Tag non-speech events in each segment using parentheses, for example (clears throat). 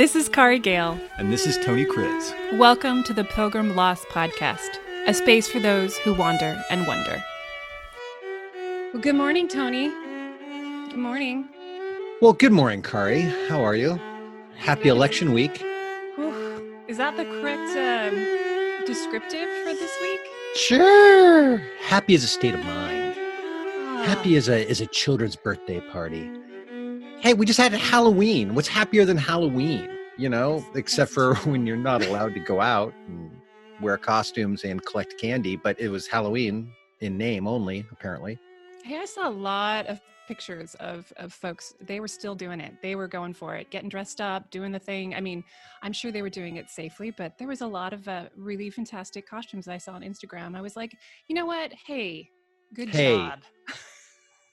This is Kari Gale. And this is Tony Kriz. Welcome to the Pilgrim Lost Podcast, a space for those who wander and wonder. Well, good morning, Tony. Good morning. Well, good morning, Kari. How are you? Happy election week. Whew. Is that the correct um, descriptive for this week? Sure. Happy is a state of mind. Ah. Happy is a is a children's birthday party. Hey, we just had Halloween. What's happier than Halloween? You know, except for (laughs) when you're not allowed to go out and wear costumes and collect candy, but it was Halloween in name only, apparently. Hey, I saw a lot of pictures of of folks. They were still doing it. They were going for it, getting dressed up, doing the thing. I mean, I'm sure they were doing it safely, but there was a lot of uh, really fantastic costumes I saw on Instagram. I was like, you know what? Hey, good Hey. job.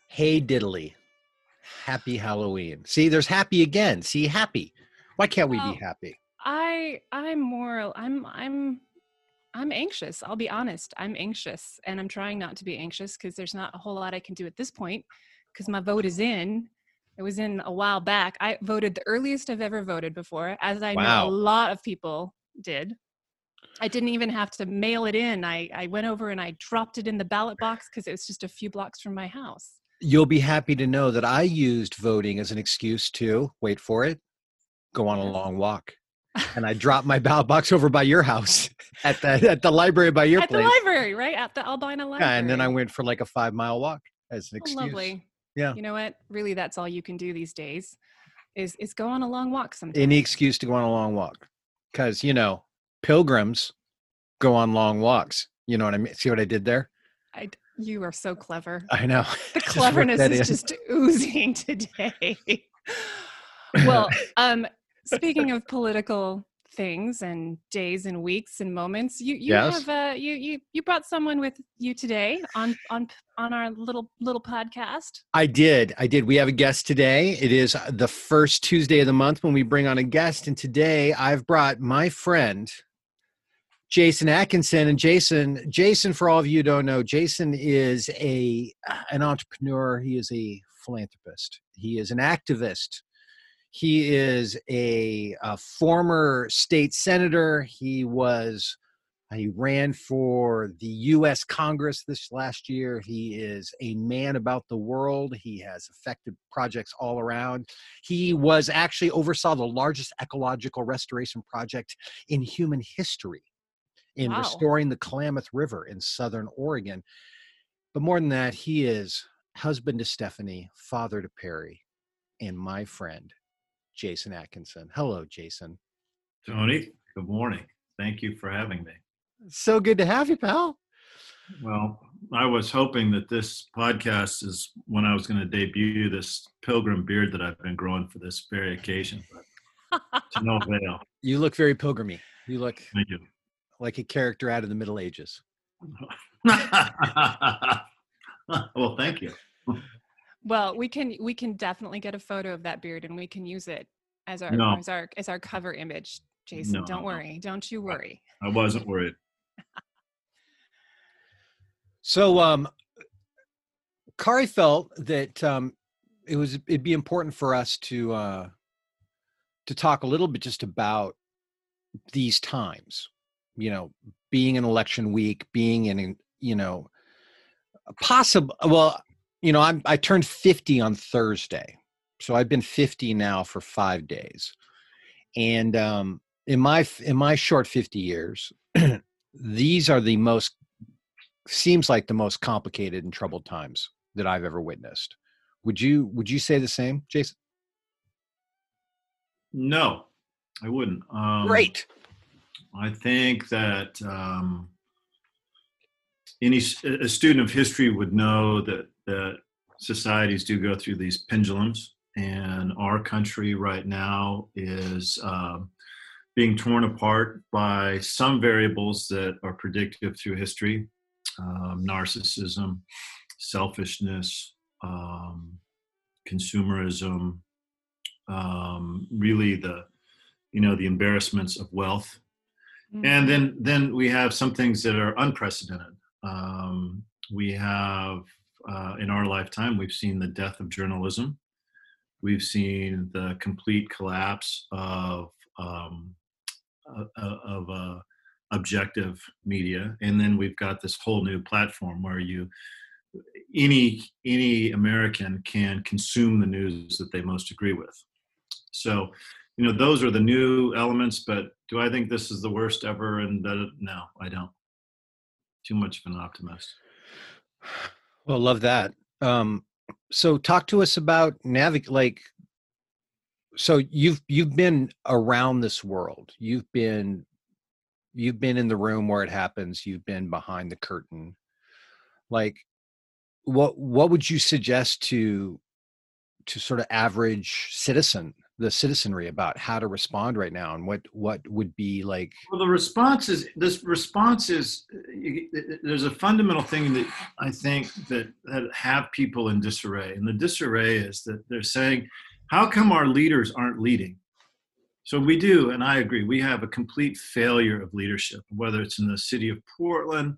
Hey (laughs) diddly. Happy Halloween. See, there's happy again. See, happy. Why can't we Well, be happy? I I'm more I'm I'm I'm anxious. I'll be honest. I'm anxious and I'm trying not to be anxious because there's not a whole lot I can do at this point because my vote is in. It was in a while back. I voted the earliest I've ever voted before, as I Wow. know a lot of people did. I didn't even have to mail it in. I, I went over and I dropped it in the ballot box because it was just a few blocks from my house. You'll be happy to know that I used voting as an excuse to wait for it, go on a long walk. And I (laughs) dropped my ballot box over by your house (laughs) at the at the library by your place. At the library, right? At the Albina Library. Yeah, and then I went for like a five mile walk as an Oh, excuse. lovely. Yeah. You know what? Really, that's all you can do these days is is go on a long walk sometimes. Any excuse to go on a long walk. Because, you know, pilgrims go on long walks. You know what I mean? See what I did there? I, you are so clever. I know. (laughs) The (laughs) cleverness is in. just oozing (laughs) today. well, um, speaking of political things and days and weeks and moments, you you Yes. have uh, you you you brought someone with you today on on on our little little podcast. I did. I did. We have a guest today. It is the first Tuesday of the month when we bring on a guest. And today I've brought my friend, Jason Atkinson. And Jason, Jason, for all of you don't know, Jason is a an entrepreneur. He is a philanthropist. He is an activist. He is a, a former state senator. He was he ran for the U.S. Congress this last year. He is a man about the world. He has effective projects all around. He was actually oversaw the largest ecological restoration project in human history in Wow. restoring the Klamath River in southern Oregon. But more than that, he is husband to Stephanie, father to Perry, and my friend, Jason Atkinson. Hello, Jason. Tony, good morning. Thank you for having me. So good to have you, pal. Well, I was hoping that this podcast is when I was going to debut this pilgrim beard that I've been growing for this very occasion, but to no avail. You look very pilgrimy. You look Thank you. Like a character out of the Middle Ages. (laughs) well, thank you. Well, we can we can definitely get a photo of that beard and we can use it as our No. as our as our cover image. Jason, No, don't no, no. worry. Don't you worry. I wasn't worried. (laughs) So, um, Kari felt that um, it was it'd be important for us to uh, to talk a little bit just about these times. You know, being an election week, being in you know possible. Well, you know, I'm I turned 50 on Thursday, so I've been 50 now for five days, and um, in my in my short 50 years, (clears throat) these are the most seems like the most complicated and troubled times that I've ever witnessed. Would you would you say the same, Jason? No, I wouldn't. Um, Great. I think that um, any a student of history would know that that societies do go through these pendulums, and our country right now is um, being torn apart by some variables that are predictive through history: um, narcissism, selfishness, um, consumerism, um, really the you know the embarrassments of wealth Mm. and then then we have some things that are unprecedented um, we have uh, in our lifetime we've seen the death of journalism We've seen the complete collapse of um, uh, uh, of uh, objective media, and then we've got this whole new platform where you any any American can consume the news that they most agree with. So, you know, those are the new elements. But do I think this is the worst ever? And that, no, I don't. Too much of an optimist. Well, love that. Um, so, talk to us about navigate. Like, so you've you've been around this world. You've been you've been in the room where it happens. You've been behind the curtain. Like, what what would you suggest to to sort of average citizen the citizenry about how to respond right now and what what would be like well the response is this response is uh, uh, uh, there's a fundamental thing that i think that that have people in disarray and the disarray is that they're saying how come our leaders aren't leading? So we do and i agree we have a complete failure of leadership whether it's in the city of portland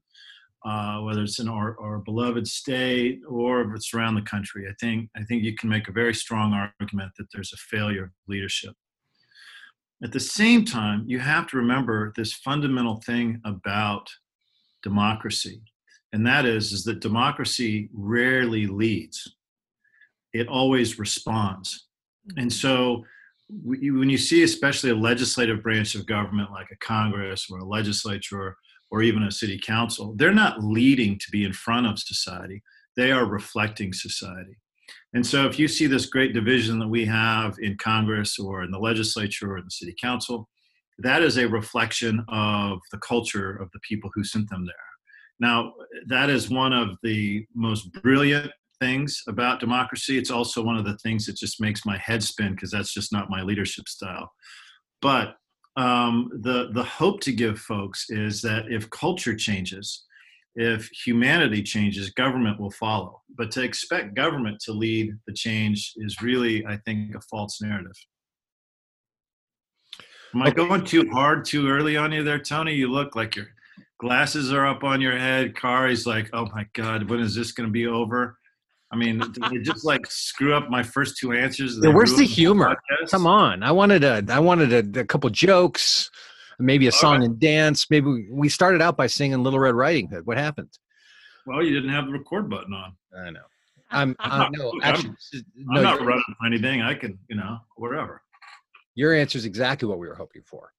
uh, whether it's in our, our beloved state or if it's around the country. I think I think you can make a very strong argument that there's a failure of leadership. At the same time, you have to remember this fundamental thing about democracy, and that is is that democracy rarely leads; it always responds. And so, when you see, especially a legislative branch of government like a Congress or a legislature or even a city council, they're not leading to be in front of society. They are reflecting society. And so if you see this great division that we have in Congress or in the legislature or in the city council, that is a reflection of the culture of the people who sent them there. Now, that is one of the most brilliant things about democracy. It's also one of the things that just makes my head spin because that's just not my leadership style. But um, the the hope to give folks is that if culture changes, if humanity changes, government will follow. But to expect government to lead the change is really, I think, a false narrative. Am I going too hard too early on you there, Tony? You look like your glasses are up on your head. Kari's like, oh my God, when is this going to be over? I mean, (laughs) did just like screw up my first two answers? Yeah, where's the humor? Come on, I wanted a, I wanted a, a couple jokes, maybe a song right. and dance. Maybe we, we started out by singing Little Red Riding Hood. What happened? Well, you didn't have the record button on. I know. I'm, I'm not, no, actually, I'm, no, I'm not running for anything. I can, you know, whatever. Your answer is exactly what we were hoping for.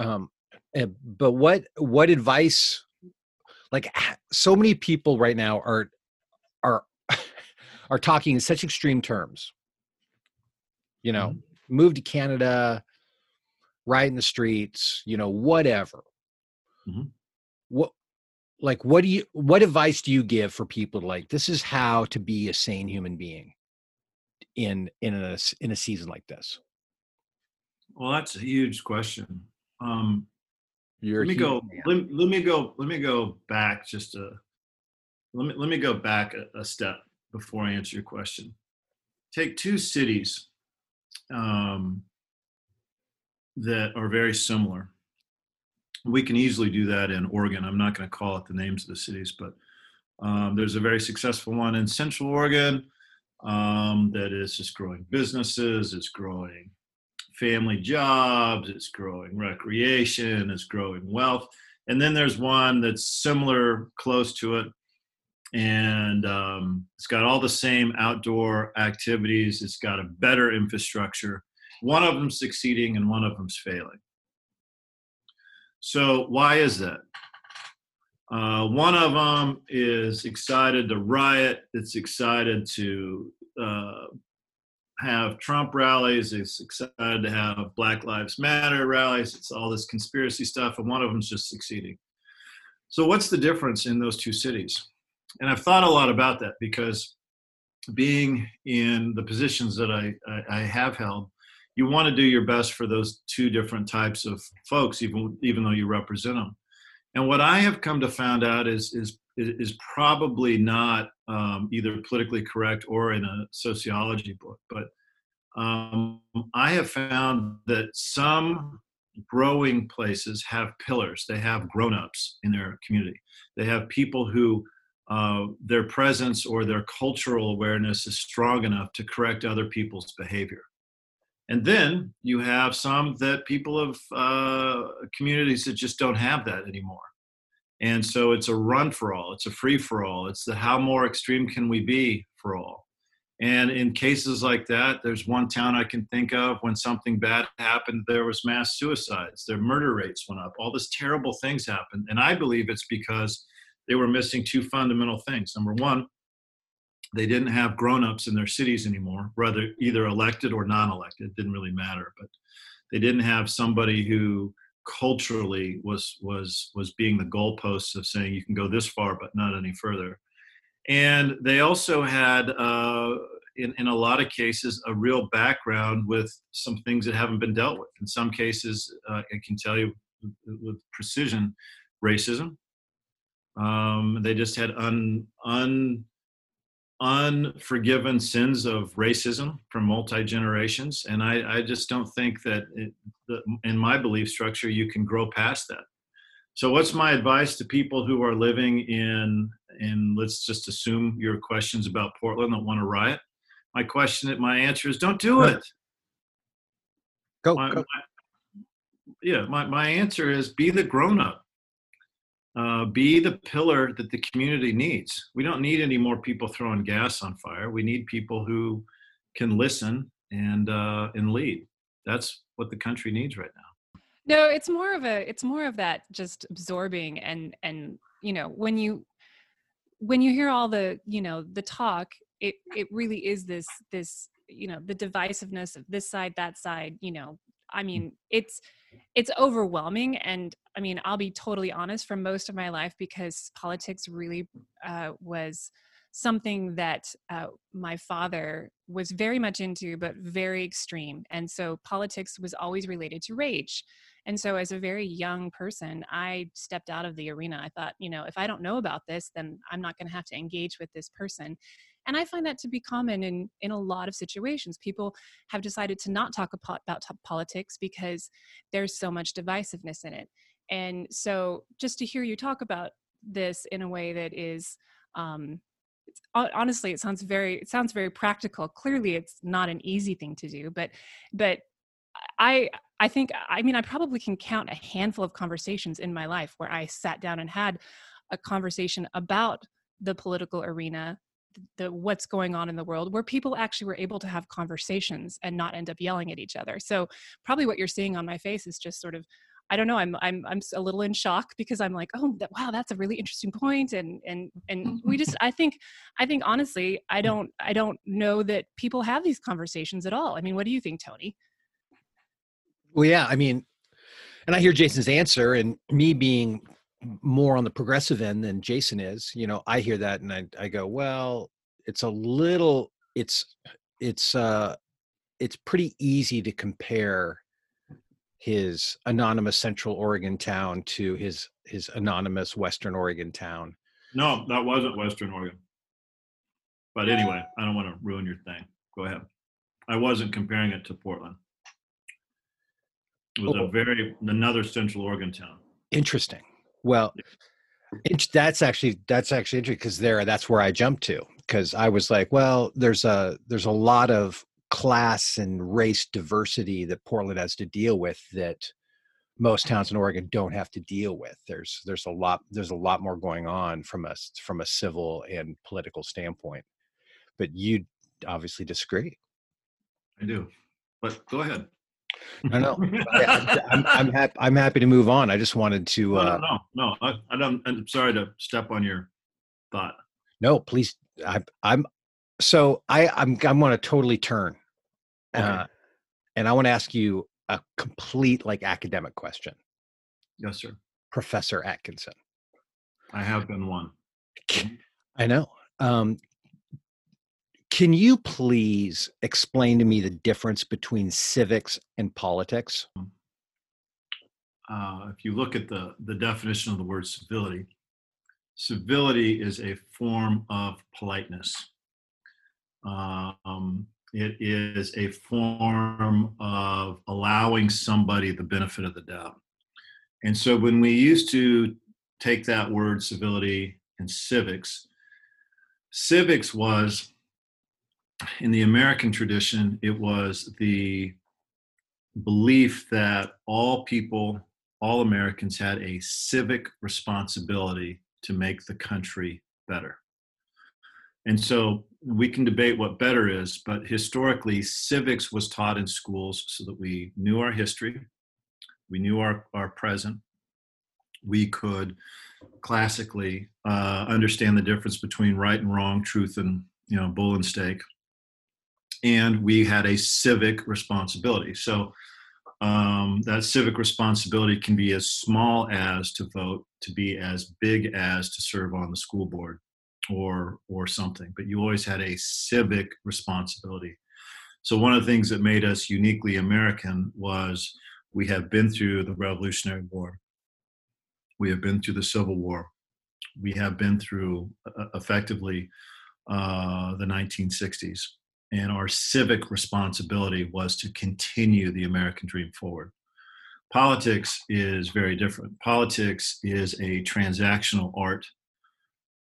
Um, eh, but what what advice? Like, so many people right now are are are talking in such extreme terms. You know, mm-hmm. move to Canada, ride in the streets, you know, whatever. Mm-hmm. What like what do you what advice do you give for people to like this is how to be a sane human being in in a in a season like this? Well, that's a huge question. Um You're let me go let, let, me go let me go back just a let me let me go back a, a step before I answer your question. Take two cities um, that are very similar. We can easily do that in Oregon. I'm not going to call it the names of the cities, but um, there's a very successful one in Central Oregon um, that is just growing businesses, it's growing family jobs, it's growing recreation, it's growing wealth. And then there's one that's similar, close to it, and um, it's got all the same outdoor activities. It's got a better infrastructure. One of them's succeeding and one of them's failing. So why is that? Uh, one of them is excited to riot. It's excited to uh, have Trump rallies. It's excited to have Black Lives Matter rallies. It's all this conspiracy stuff, and one of them's just succeeding. So what's the difference in those two cities? And I've thought a lot about that because being in the positions that I, I, I have held, you want to do your best for those two different types of folks, even even though you represent them. And what I have come to find out is is is probably not um, either politically correct or in a sociology book, but um, I have found that some growing places have pillars. They have grown-ups in their community. They have people who uh, their presence or their cultural awareness is strong enough to correct other people's behavior. And then you have some that people of uh, communities that just don't have that anymore. And so it's a run for all, it's a free for all, it's the how more extreme can we be for all. And in cases like that, there's one town I can think of when something bad happened, there was mass suicides, their murder rates went up, all these terrible things happened. And I believe it's because they were missing two fundamental things. Number one, they didn't have grown-ups in their cities anymore, whether either elected or non-elected, it didn't really matter. But they didn't have somebody who culturally was was was being the goalposts of saying you can go this far but not any further. And they also had, uh, in, in a lot of cases, a real background with some things that haven't been dealt with. In some cases, uh, I can tell you with precision, racism, um, they just had un, un, unforgiven sins of racism from multi generations, and I, I, just don't think that it, the, in my belief structure you can grow past that. So, what's my advice to people who are living in in let's just assume your questions about Portland that want to riot? My question, my answer is don't do it. Go. My, go. My, yeah, my, my answer is be the grown up uh, be the pillar that the community needs. We don't need any more people throwing gas on fire. We need people who can listen and uh, and lead. That's what the country needs right now. No, it's more of a it's more of that just absorbing and and you know when you when you hear all the you know the talk it it really is this this you know the divisiveness of this side that side you know i mean it's it's overwhelming and i mean i'll be totally honest for most of my life because politics really uh, was something that uh, my father was very much into but very extreme and so politics was always related to rage and so as a very young person i stepped out of the arena. I thought you know if i don't know about this then i'm not going to have to engage with this person and i find that to be common in in a lot of situations. People have decided to not talk about politics because there's so much divisiveness in it. And so just to hear you talk about this in a way that is um, honestly it sounds very it sounds very practical. Clearly it's not an easy thing to do but but i i think i mean i probably can count a handful of conversations in my life where i sat down and had a conversation about the political arena the what's going on in the world where people actually were able to have conversations and not end up yelling at each other so probably what you're seeing on my face is just sort of I don't know. I'm I'm I'm a little in shock because I'm like, oh, that, wow, that's a really interesting point, and and and we just, (laughs) I think, I think honestly, I mm. don't I don't know that people have these conversations at all. I mean, what do you think, Tony? Well, yeah, I mean, and I hear Jason's answer, and me being more on the progressive end than Jason is, you know, I hear that and I, I go, well, it's a little, it's, it's, uh, it's pretty easy to compare his anonymous Central Oregon town to his his anonymous Western Oregon town. No, that wasn't Western Oregon. But anyway, I don't want to ruin your thing. Go ahead. I wasn't comparing it to Portland. It was oh. a very another Central Oregon town. Interesting. Well, that's actually that's actually interesting because there that's where I jumped to because I was like, well, there's a there's a lot of class and race diversity that Portland has to deal with that most towns in Oregon don't have to deal with. There's there's a lot there's a lot more going on from a from a civil and political standpoint. But you obviously disagree. I do. But go ahead. I know. (laughs) I, am I'm, happy. I'm happy to move on. I just wanted to. No, uh, no, no. no. I, I don't, I'm sorry to step on your thought. No, please. I, I'm so I I'm I want to totally turn, okay. uh, and I want to ask you a complete like academic question. Yes, sir. Professor Atkinson. I have been one. (laughs) I know. Um, can you please explain to me the difference between civics and politics? Uh, if you look at the, the definition of the word civility, civility is a form of politeness. Um, it is a form of allowing somebody the benefit of the doubt. And so when we used to take that word civility and civics, civics was in the American tradition, it was the belief that all people, all Americans had a civic responsibility to make the country better. And so we can debate what better is, but historically, civics was taught in schools so that we knew our history, we knew our, our present, we could classically uh, understand the difference between right and wrong, truth and you know bull and stake, and we had a civic responsibility. So um, that civic responsibility can be as small as to vote, to be as big as to serve on the school board, or or something. But you always had a civic responsibility. So one of the things that made us uniquely American was we have been through the Revolutionary War. We have been through the Civil War. We have been through uh, effectively uh, the 1960s and our civic responsibility was to continue the American dream forward. Politics is very different. Politics is a transactional art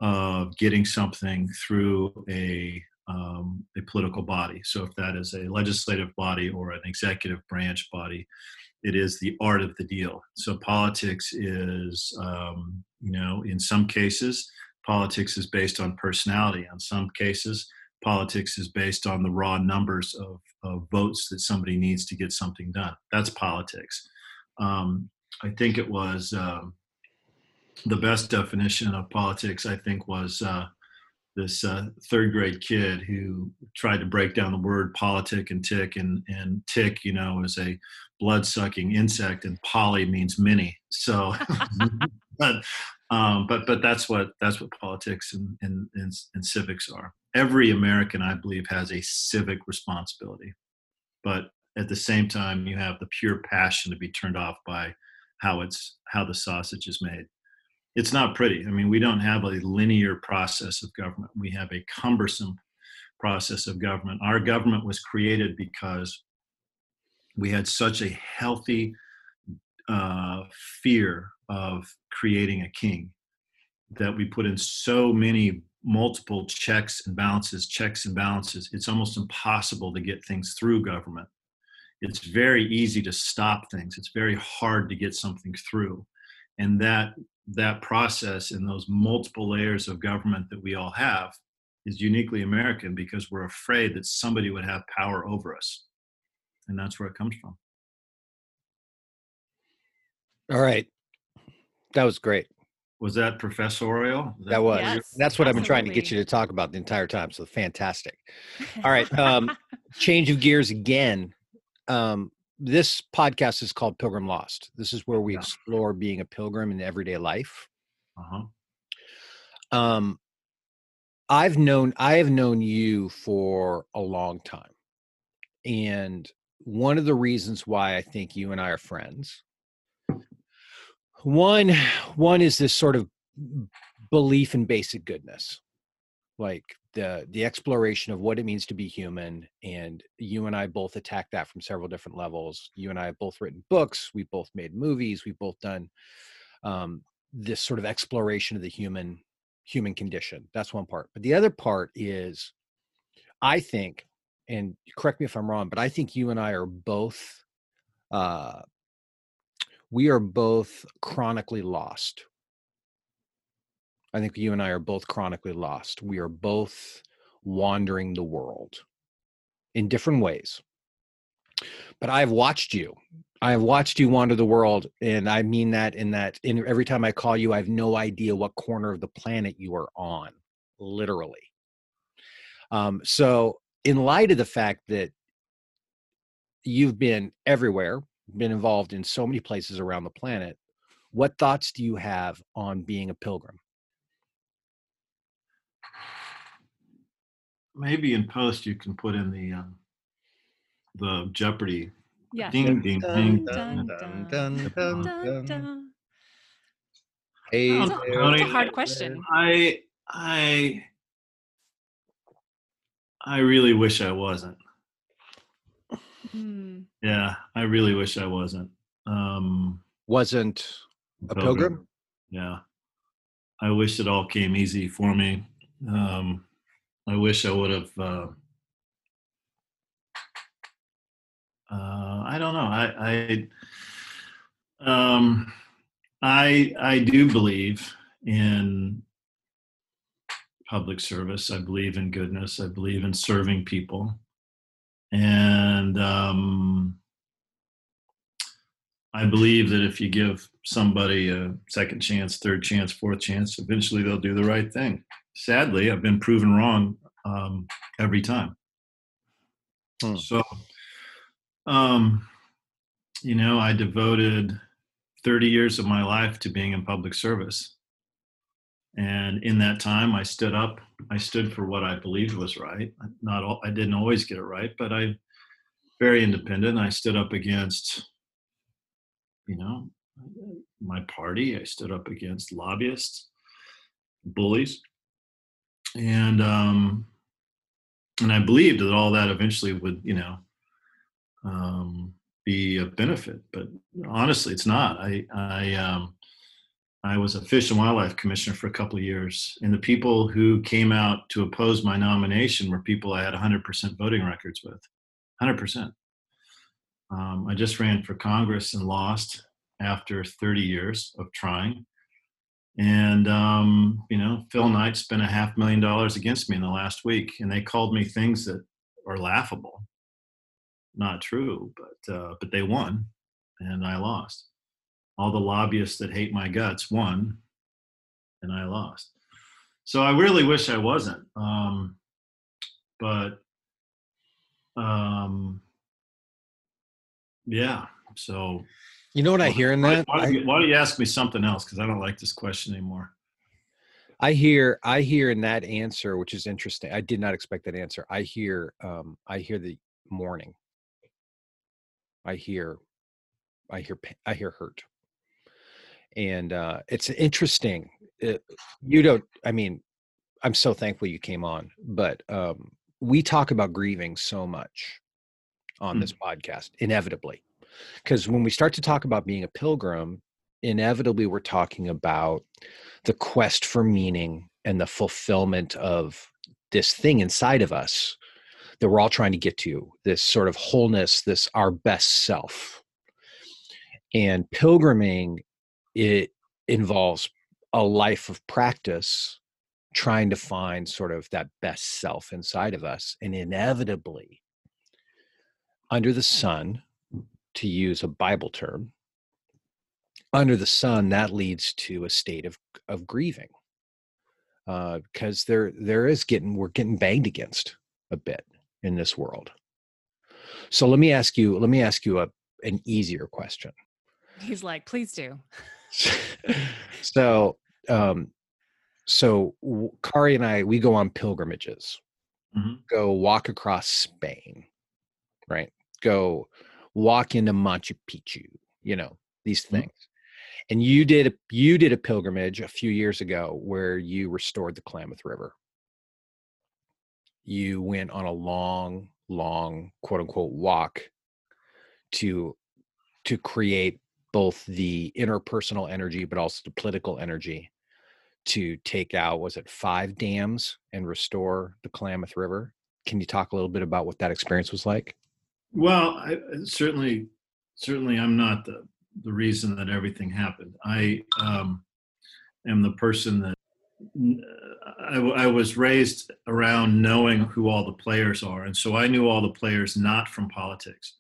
of getting something through a um, a political body. So if that is a legislative body or an executive branch body, it is the art of the deal. So politics is, um, you know, in some cases, politics is based on personality. In some cases, politics is based on the raw numbers of, of votes that somebody needs to get something done. That's politics. Um, I think it was um, the best definition of politics, I think, was uh, this uh, third grade kid who tried to break down the word politic and tick and, and tick, you know, is a blood sucking insect and poly means many. So, (laughs) but, um, but, but that's what, that's what politics and, and, and, and civics are every American, I believe, has a civic responsibility. But at the same time, you have the pure passion to be turned off by how it's how the sausage is made. It's not pretty. I mean, we don't have a linear process of government. We have a cumbersome process of government. Our government was created because we had such a healthy uh, fear of creating a king that we put in so many multiple checks and balances, checks and balances, it's almost impossible to get things through government. It's very easy to stop things. It's very hard to get something through. And that that process and those multiple layers of government that we all have is uniquely American because we're afraid that somebody would have power over us. And that's where it comes from. All right. That was great. Was that professorial? That, that was. Yes, That's what absolutely. I've been trying to get you to talk about the entire time. So fantastic. All right. (laughs) Um, change of gears again. Um, this podcast is called Pilgrim Lost. This is where we yeah. explore being a pilgrim in everyday life. Uh-huh. Um, I've known I have known you for a long time, and one of the reasons why I think you and I are friends one one is this sort of belief in basic goodness like the the exploration of what it means to be human and you and i both attack that from several different levels. You and i have both written books we've both made movies we've both done um, this sort of exploration of the human human condition. That's one part. But the other part is i think and correct me if i'm wrong but i think you and i are both uh, we are both chronically lost. I think you and I are both chronically lost. We are both wandering the world in different ways. But I have watched you. I have watched you wander the world, and I mean that in that in every time I call you, I have no idea what corner of the planet you are on, literally. Um, so, in light of the fact that you've been everywhere, been involved in so many places around the planet. What thoughts do you have on being a pilgrim? Maybe in post you can put in the um, the Jeopardy. Yeah. Ding ding ding. Dun, dun, dun, dun, dun, Hey, that's, a, that's a hard question. I I I really wish I wasn't. Mm. Yeah, I really wish I wasn't. Um, wasn't a pilgrim? pilgrim? Yeah. I wish it all came easy for me. Um, I wish I would have. Uh, uh, I don't know. I, I, um, I, I do believe in public service. I believe in goodness. I believe in serving people, and um, I believe that if you give somebody a second chance, third chance, fourth chance, eventually they'll do the right thing. Sadly, I've been proven wrong um, every time. Hmm. So, um, you know, I devoted 30 years of my life to being in public service. And in that time, I stood up. I stood for what I believed was right. Not all, I didn't always get it right, but I very independent. I stood up against you know, my party. I stood up against lobbyists, bullies, and um, and I believed that all that eventually would, you know, um, be a benefit. But honestly, it's not. I I um, I was a fish and wildlife commissioner for a couple of years, and the people who came out to oppose my nomination were people I had 100% voting records with, 100%. Um, I just ran for Congress and lost after 30 years of trying. And, um, you know, Phil Knight spent a half million dollars against me in the last week, and they called me things that are laughable. Not true, but, uh, but they won, and I lost. All the lobbyists that hate my guts won, and I lost. So I really wish I wasn't. Um, but um, yeah. So you know what I hear in that? Why, why, do, you, why do you ask me something else? Because I don't like this question anymore. I hear I hear in that answer, which is interesting. I did not expect that answer. I hear um I hear the mourning. I hear I hear I hear hurt. And uh it's interesting. It, you don't I mean I'm so thankful you came on, but um we talk about grieving so much on mm. this podcast, inevitably. Because when we start to talk about being a pilgrim, inevitably we're talking about the quest for meaning and the fulfillment of this thing inside of us that we're all trying to get to this sort of wholeness, this our best self. And pilgriming, it involves a life of practice trying to find sort of that best self inside of us. And inevitably, under the sun, to use a Bible term, under the sun, that leads to a state of, of grieving. Because uh, there there is getting we're getting banged against a bit in this world. So let me ask you, let me ask you a an easier question. He's like, please do. (laughs) (laughs) so um so Kari and I we go on pilgrimages. Mm-hmm. Go walk across Spain right? Go walk into Machu Picchu, you know, these mm-hmm. things. Mm-hmm. And you did a, you did a pilgrimage a few years ago where you restored the Klamath River. You went on a long, long quote unquote walk to to create both the interpersonal energy but also the political energy to take out was it five dams and restore the Klamath River. Can you talk a little bit about what that experience was like? Well, I, certainly, certainly, I'm not the the reason that everything happened. I um, am the person that I, I, was raised around knowing who all the players are, and so I knew all the players not from politics,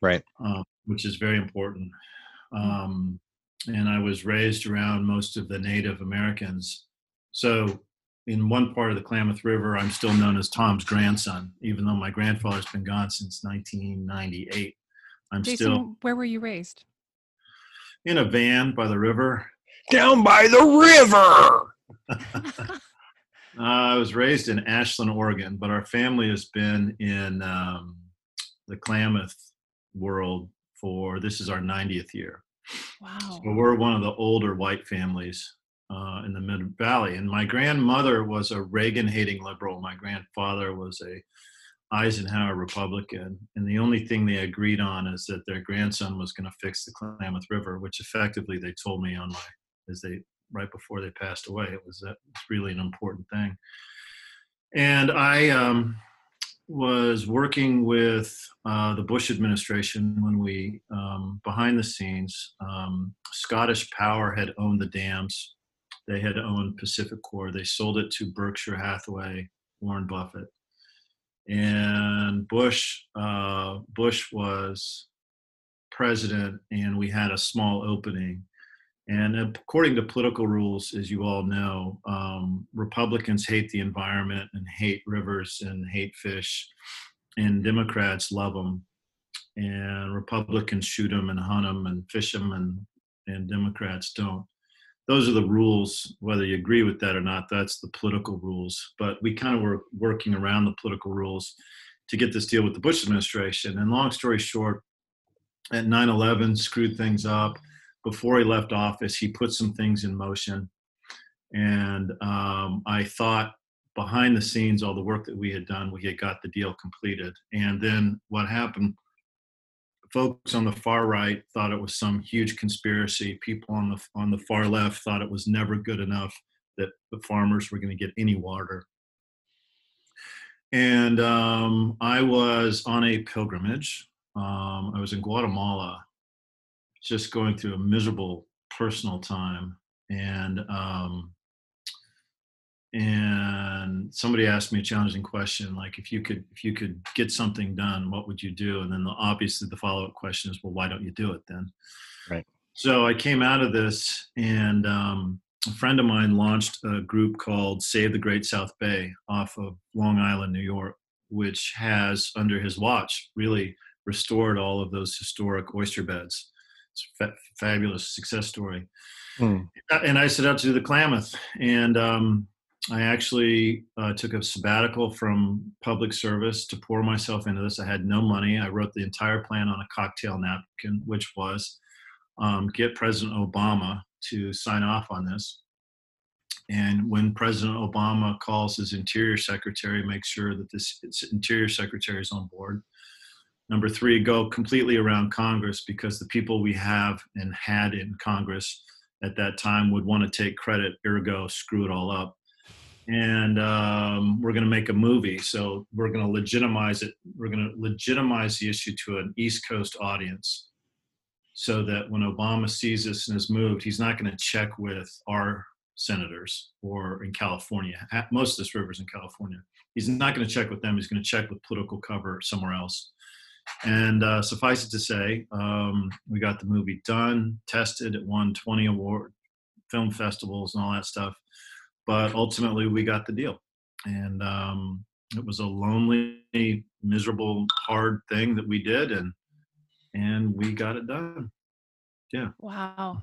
right? Uh, which is very important. Um, and I was raised around most of the Native Americans, so in one part of the Klamath River, I'm still known as Tom's grandson, even though my grandfather's been gone since 1998. I'm Jason, still. Where were you raised? In a van by the river. Down by the river. (laughs) uh, I was raised in Ashland, Oregon, but our family has been in um, the Klamath world for this is our 90th year. Wow. So we're one of the older white families uh, in the Mid Valley. And my grandmother was a Reagan hating liberal. My grandfather was a Eisenhower Republican. And the only thing they agreed on is that their grandson was going to fix the Klamath River, which effectively they told me on my, as they, right before they passed away. It was, that, it's really an important thing. And I um, was working with uh, the Bush administration when we, um, behind the scenes, um, Scottish Power had owned the dams. They had owned PacifiCorp. They sold it to Berkshire Hathaway, Warren Buffett. And Bush, uh, Bush was president, and we had a small opening. And according to political rules, as you all know, um, Republicans hate the environment and hate rivers and hate fish, and Democrats love them. And Republicans shoot them and hunt them and fish them, and, and Democrats don't. Those are the rules, whether you agree with that or not, that's the political rules. But we kind of were working around the political rules to get this deal with the Bush administration. And long story short, at 9 11, screwed things up before he left office, he put some things in motion. And um, I thought behind the scenes, all the work that we had done, we had got the deal completed. And then what happened? Folks on the far right thought it was some huge conspiracy. People on the on the far left thought it was never good enough that the farmers were going to get any water. And um, I was on a pilgrimage. Um, I was in Guatemala just going through a miserable personal time and um, and somebody asked me a challenging question like if you could if you could get something done what would you do? And then the, obviously the follow-up question is well why don't you do it then? Right. So i came out of this and um, a friend of mine launched a group called save the great south bay off of long island new york which has under his watch really restored all of those historic oyster beds fa- fabulous success story. Hmm. And I set out to do the Klamath, and um, I actually uh, took a sabbatical from public service to pour myself into this. I had no money. I wrote the entire plan on a cocktail napkin, which was um, get President Obama to sign off on this. And when President Obama calls his Interior Secretary, make sure that this Interior Secretary is on board. Number three, go completely around Congress because the people we have and had in Congress at that time would want to take credit, ergo, screw it all up. And um, we're going to make a movie. So we're going to legitimize it. We're going to legitimize the issue to an East Coast audience so that when Obama sees this and is moved, he's not going to check with our senators or in California. Most of this river's in California. He's not going to check with them. He's going to check with political cover somewhere else. And uh, suffice it to say, um, we got the movie done, tested, it won 20 award film festivals and all that stuff. But ultimately, we got the deal, and um, it was a lonely, miserable, hard thing that we did, and and we got it done. Yeah. Wow.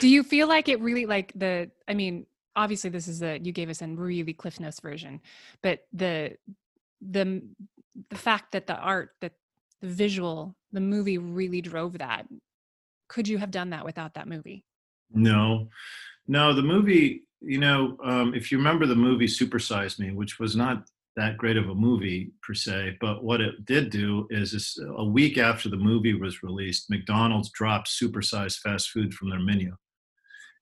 Do you feel like it really like the? I mean, obviously, this is a you gave us a really Cliff Notes version, but the the the fact that the art that the visual the movie really drove that. Could you have done that without that movie? No. No the movie you know um, if you remember the movie supersize me which was not that great of a movie per se but what it did do is, is a week after the movie was released mcdonald's dropped supersized fast food from their menu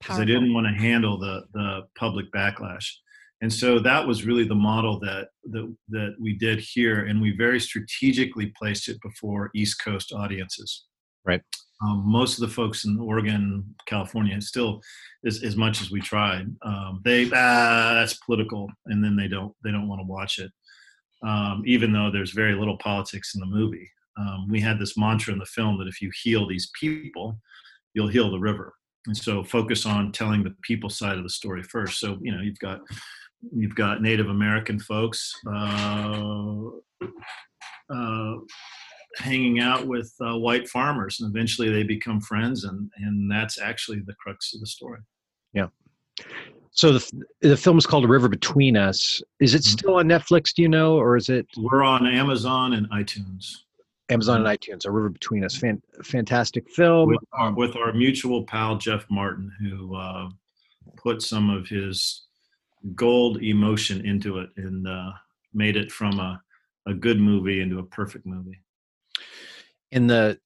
because they didn't want to handle the the public backlash and so that was really the model that, that that we did here and we very strategically placed it before east coast audiences. Right. Um, most of the folks in oregon california still as, as much as we tried um, they ah that's political and then they don't they don't want to watch it. Um, even though there's very little politics in the movie. Um, we had this mantra in the film that if you heal these people you'll heal the river. And so focus on telling the people side of the story first. So you know you've got you've got Native American folks uh, uh, hanging out with uh, white farmers, and eventually they become friends, and and that's actually the crux of the story. Yeah. So the the film is called A River Between Us. Is it mm-hmm. still on Netflix? Do you know, or is it? We're on Amazon and iTunes. Amazon and iTunes. A River Between Us. Fan, fantastic film with our, with our mutual pal Jeff Martin, who uh, put some of his gold emotion into it and uh, made it from a, a good movie into a perfect movie. In the,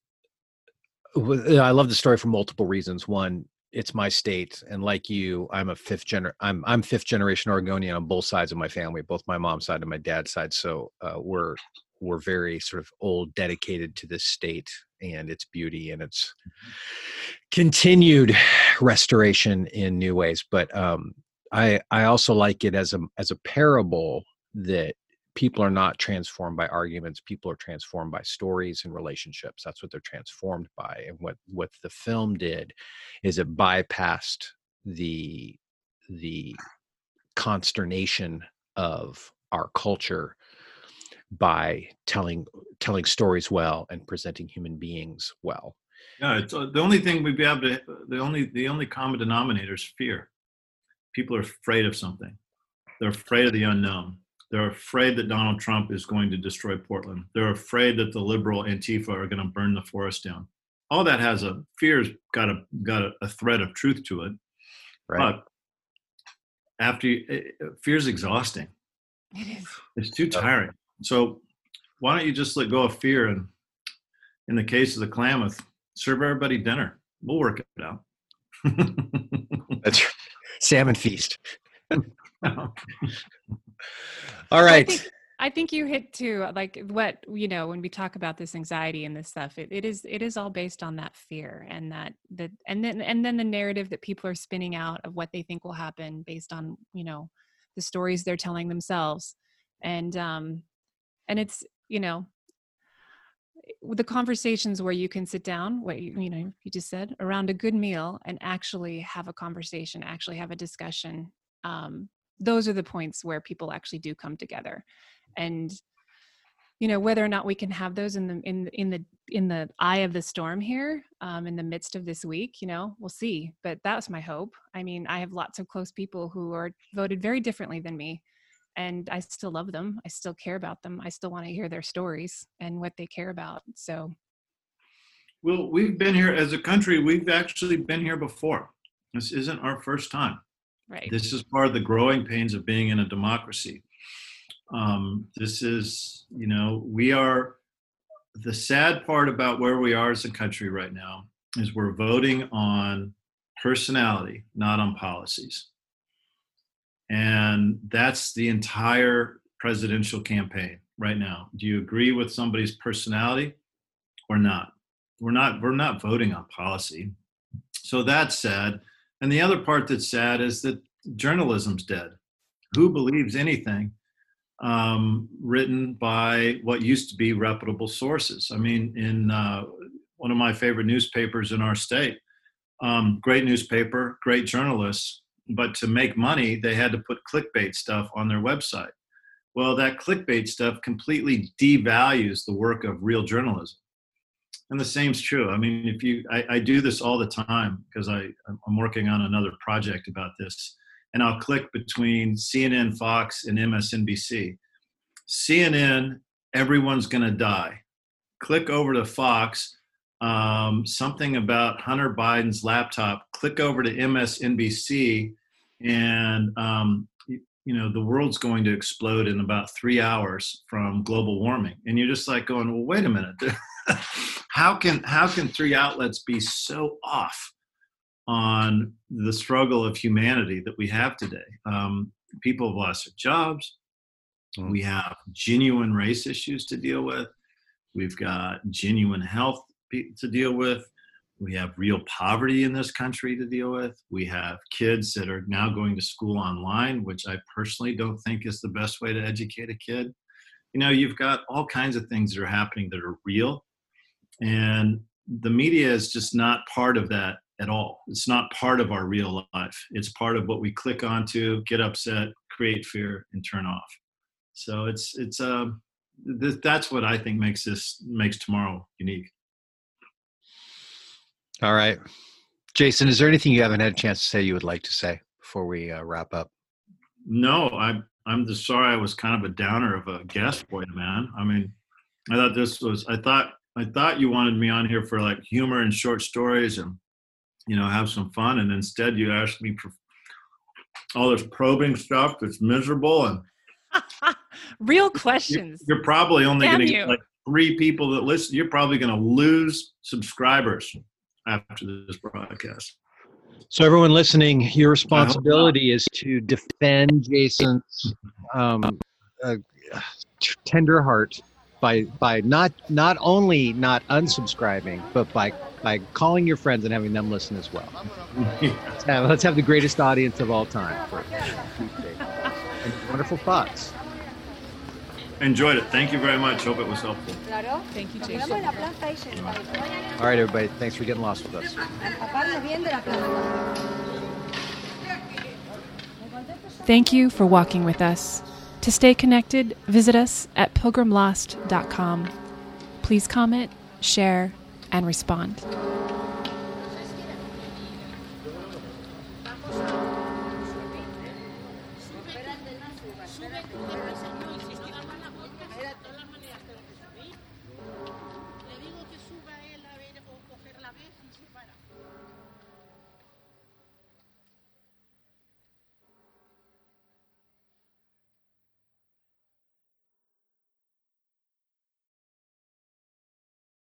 I love the story for multiple reasons. One, it's my state, and like you, I'm a fifth gener. I'm I'm fifth generation Oregonian on both sides of my family, both my mom's side and my dad's side. So uh, we're we're very sort of old, dedicated to this state and its beauty and its continued restoration in new ways. But um, I I also like it as a as a parable that people are not transformed by arguments people are transformed by stories and relationships. That's what they're transformed by and what what the film did is it bypassed the the consternation of our culture by telling telling stories well and presenting human beings well. Yeah it's uh, the only thing be able to the only the only common denominator is fear people are afraid of something they're afraid of the unknown they're afraid that Donald Trump is going to destroy Portland. They're afraid that the liberal Antifa are going to burn the forest down. All that has a fear's got a got a, a thread of truth to it. Right. But after you, eh, eh, it, fear's exhausting. It is. It's too tiring. So why don't you just let go of fear and in the case of the Klamath, serve everybody dinner. We'll work it out. (laughs) That's salmon feast. (laughs) All right. I think, I think, you hit too, like what, you know, when we talk about this anxiety and this stuff, it, it is, it is all based on that fear and that, that, and then, and then the narrative that people are spinning out of what they think will happen based on, you know, the stories they're telling themselves. And, um, and it's, you know, the conversations where you can sit down what you, you know you just said around a good meal and actually have a conversation actually have a discussion um, those are the points where people actually do come together. And you know whether or not we can have those in the in in the in the eye of the storm here um, in the midst of this week you know we'll see. But that's my hope. I mean i have lots of close people who are voted very differently than me and i still love them i still care about them i still want to hear their stories and what they care about so well we've been here as a country we've actually been here before this isn't our first time Right. This is part of the growing pains of being in a democracy. Um, this is, you know, we are the sad part about where we are as a country right now is we're voting on personality, not on policies. And that's the entire presidential campaign right now. Do you agree with somebody's personality or not? We're not we're not voting on policy. So that said, and the other part that's sad is that journalism's dead. Who believes anything um, written by what used to be reputable sources? I mean, in uh, one of my favorite newspapers in our state, um, great newspaper, great journalists, but to make money, they had to put clickbait stuff on their website. Well, that clickbait stuff completely devalues the work of real journalism and the same's true. I mean, if you, I, I do this all the time because I'm working on another project about this, and I'll click between CNN, Fox, and MSNBC. CNN, everyone's going to die. Click over to Fox, um, something about Hunter Biden's laptop. Click over to MSNBC, and um, you know the world's going to explode in about three hours from global warming. And you're just like going, well, wait a minute. (laughs) how can how can three outlets be so off on the struggle of humanity that we have today? Um, people have lost their jobs. Mm. We have genuine race issues to deal with. We've got genuine health to deal with. We have real poverty in this country to deal with. We have kids that are now going to school online, which I personally don't think is the best way to educate a kid. You know, you've got all kinds of things that are happening that are real and the media is just not part of that at all. It's not part of our real life. It's part of what we click onto, get upset, create fear, and turn off. So it's it's um th- that's what I think makes this makes tomorrow unique. All right, Jason, is there anything you haven't had a chance to say you would like to say before we uh, wrap up? No, I'm I'm just sorry I was kind of a downer of a guest boy, man. I mean, I thought this was I thought I thought you wanted me on here for like humor and short stories and you know have some fun, and instead you asked me for all this probing stuff that's miserable and (laughs) real (laughs) questions. You're probably only going to get like three people that listen. You're probably going to lose subscribers after this broadcast. So, everyone listening, your responsibility is to defend Jason's um, uh, tender heart by by not not only not unsubscribing, but by by calling your friends and having them listen as well. (laughs) let's, have, let's have the greatest audience of all time for wonderful thoughts. Enjoyed it. Thank you very much. Hope it was helpful. Thank you, Jason. All right, everybody. Thanks for getting lost with us. Thank you for walking with us. To stay connected, visit us at pilgrimlost.com. Please comment, share, and respond.